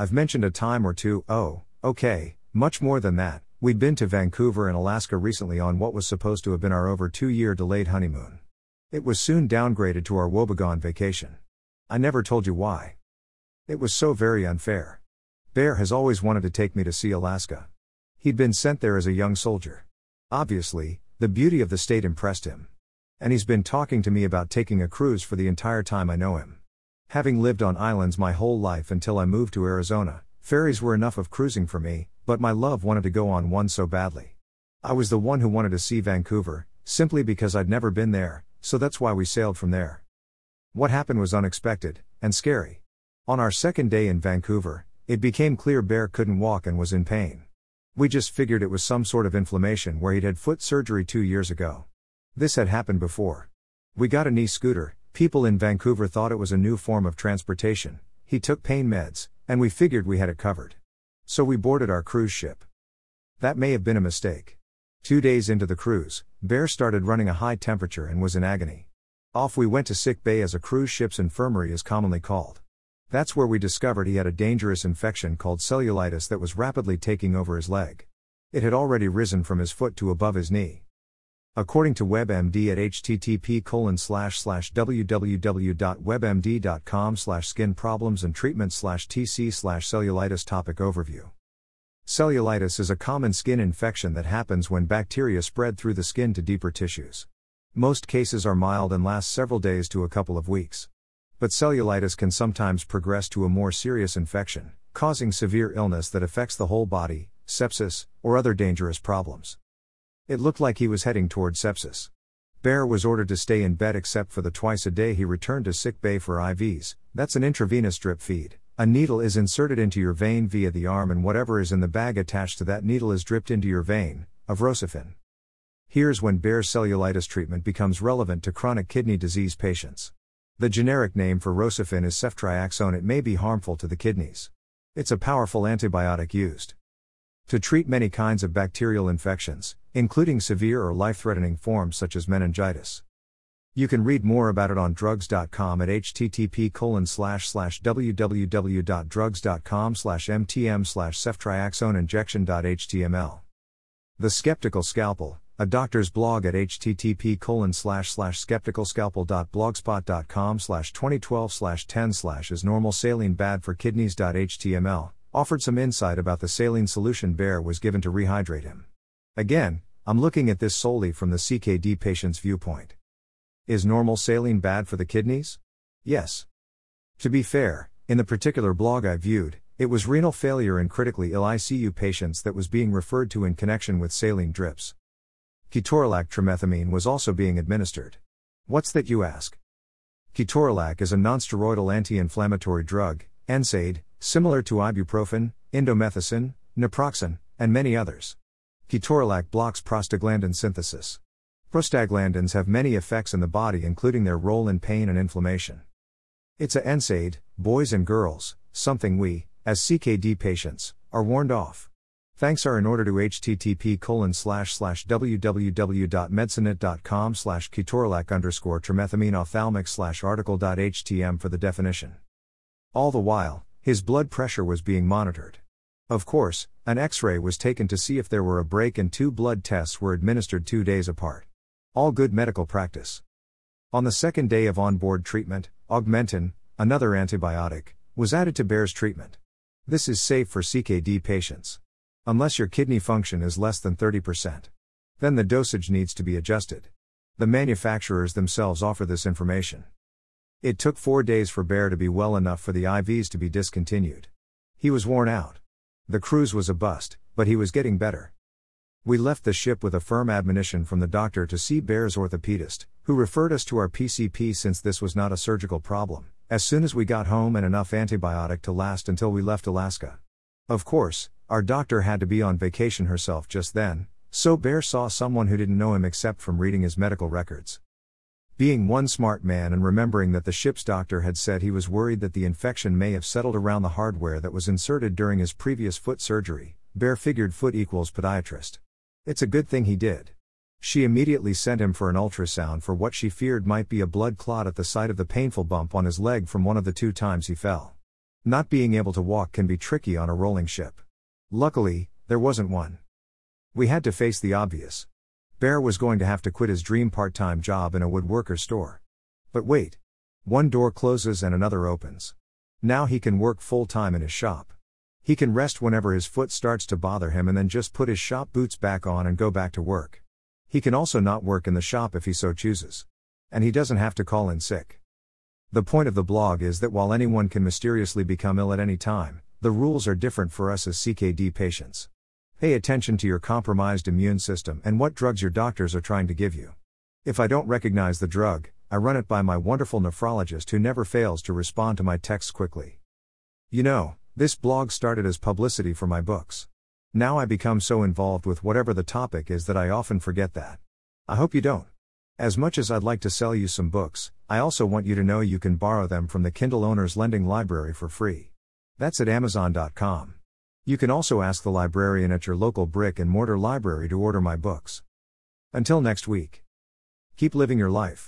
I've mentioned a time or two, oh, okay, much more than that. We'd been to Vancouver and Alaska recently on what was supposed to have been our over two year delayed honeymoon. It was soon downgraded to our Wobegon vacation. I never told you why. It was so very unfair. Bear has always wanted to take me to see Alaska. He'd been sent there as a young soldier. Obviously, the beauty of the state impressed him. And he's been talking to me about taking a cruise for the entire time I know him. Having lived on islands my whole life until I moved to Arizona, ferries were enough of cruising for me, but my love wanted to go on one so badly. I was the one who wanted to see Vancouver, simply because I'd never been there, so that's why we sailed from there. What happened was unexpected, and scary. On our second day in Vancouver, it became clear Bear couldn't walk and was in pain. We just figured it was some sort of inflammation where he'd had foot surgery two years ago. This had happened before. We got a knee scooter, people in Vancouver thought it was a new form of transportation, he took pain meds, and we figured we had it covered. So we boarded our cruise ship. That may have been a mistake. Two days into the cruise, Bear started running a high temperature and was in agony. Off we went to sick bay as a cruise ship's infirmary is commonly called. That's where we discovered he had a dangerous infection called cellulitis that was rapidly taking over his leg. It had already risen from his foot to above his knee. According to WebMD at http www.webmd.com skin problems and treatment tc cellulitis topic overview. Cellulitis is a common skin infection that happens when bacteria spread through the skin to deeper tissues. Most cases are mild and last several days to a couple of weeks. But cellulitis can sometimes progress to a more serious infection, causing severe illness that affects the whole body, sepsis, or other dangerous problems. It looked like he was heading toward sepsis. Bear was ordered to stay in bed except for the twice a day he returned to sick bay for IVs, that's an intravenous drip feed. A needle is inserted into your vein via the arm and whatever is in the bag attached to that needle is dripped into your vein, of Rocephin. Here's when Bear's cellulitis treatment becomes relevant to chronic kidney disease patients. The generic name for Rocephin is ceftriaxone. It may be harmful to the kidneys. It's a powerful antibiotic used to treat many kinds of bacterial infections, including severe or life threatening forms such as meningitis. You can read more about it on drugs.com at http www.drugs.com mtm ceftriaxoneinjection.html. The Skeptical Scalpel, a doctor's blog at http skepticalscalpel.blogspot.com 2012 10 is normal saline bad for kidneys.html offered some insight about the saline solution Bear was given to rehydrate him. Again, I'm looking at this solely from the CKD patient's viewpoint. Is normal saline bad for the kidneys? Yes. To be fair, in the particular blog I viewed, it was renal failure in critically ill ICU patients that was being referred to in connection with saline drips. Ketorolac tromethamine was also being administered. What's that you ask? Ketorolac is a nonsteroidal anti-inflammatory drug, NSAID, similar to ibuprofen, indomethacin, naproxen, and many others. Ketorolac blocks prostaglandin synthesis. Prostaglandins have many effects in the body, including their role in pain and inflammation. It's a NSAID, boys and girls, something we, as CKD patients, are warned off. Thanks are in order to http colon slash slash www.medicinenet.com slash ketorolac underscore tromethamine ophthalmic slash article.htm for the definition. All the while, his blood pressure was being monitored. Of course, an x ray was taken to see if there were a break, and two blood tests were administered two days apart. All good medical practice. On the second day of onboard treatment, Augmentin, another antibiotic, was added to Bear's treatment. This is safe for CKD patients. Unless your kidney function is less than 30%. Then the dosage needs to be adjusted. The manufacturers themselves offer this information. It took four days for Bear to be well enough for the IVs to be discontinued. He was worn out. The cruise was a bust, but he was getting better. We left the ship with a firm admonition from the doctor to see Bear's orthopedist, who referred us to our PCP since this was not a surgical problem, as soon as we got home and enough antibiotic to last until we left Alaska. Of course, our doctor had to be on vacation herself just then, so Bear saw someone who didn't know him except from reading his medical records. Being one smart man and remembering that the ship's doctor had said he was worried that the infection may have settled around the hardware that was inserted during his previous foot surgery, Bear figured foot equals podiatrist. It's a good thing he did. She immediately sent him for an ultrasound for what she feared might be a blood clot at the site of the painful bump on his leg from one of the two times he fell. Not being able to walk can be tricky on a rolling ship. Luckily, there wasn't one. We had to face the obvious. Bear was going to have to quit his dream part time job in a woodworker's store. But wait. One door closes and another opens. Now he can work full time in his shop. He can rest whenever his foot starts to bother him and then just put his shop boots back on and go back to work. He can also not work in the shop if he so chooses. And he doesn't have to call in sick. The point of the blog is that while anyone can mysteriously become ill at any time, the rules are different for us as CKD patients. Pay attention to your compromised immune system and what drugs your doctors are trying to give you. If I don't recognize the drug, I run it by my wonderful nephrologist who never fails to respond to my texts quickly. You know, this blog started as publicity for my books. Now I become so involved with whatever the topic is that I often forget that. I hope you don't. As much as I'd like to sell you some books, I also want you to know you can borrow them from the Kindle Owners Lending Library for free. That's at Amazon.com. You can also ask the librarian at your local brick and mortar library to order my books. Until next week. Keep living your life.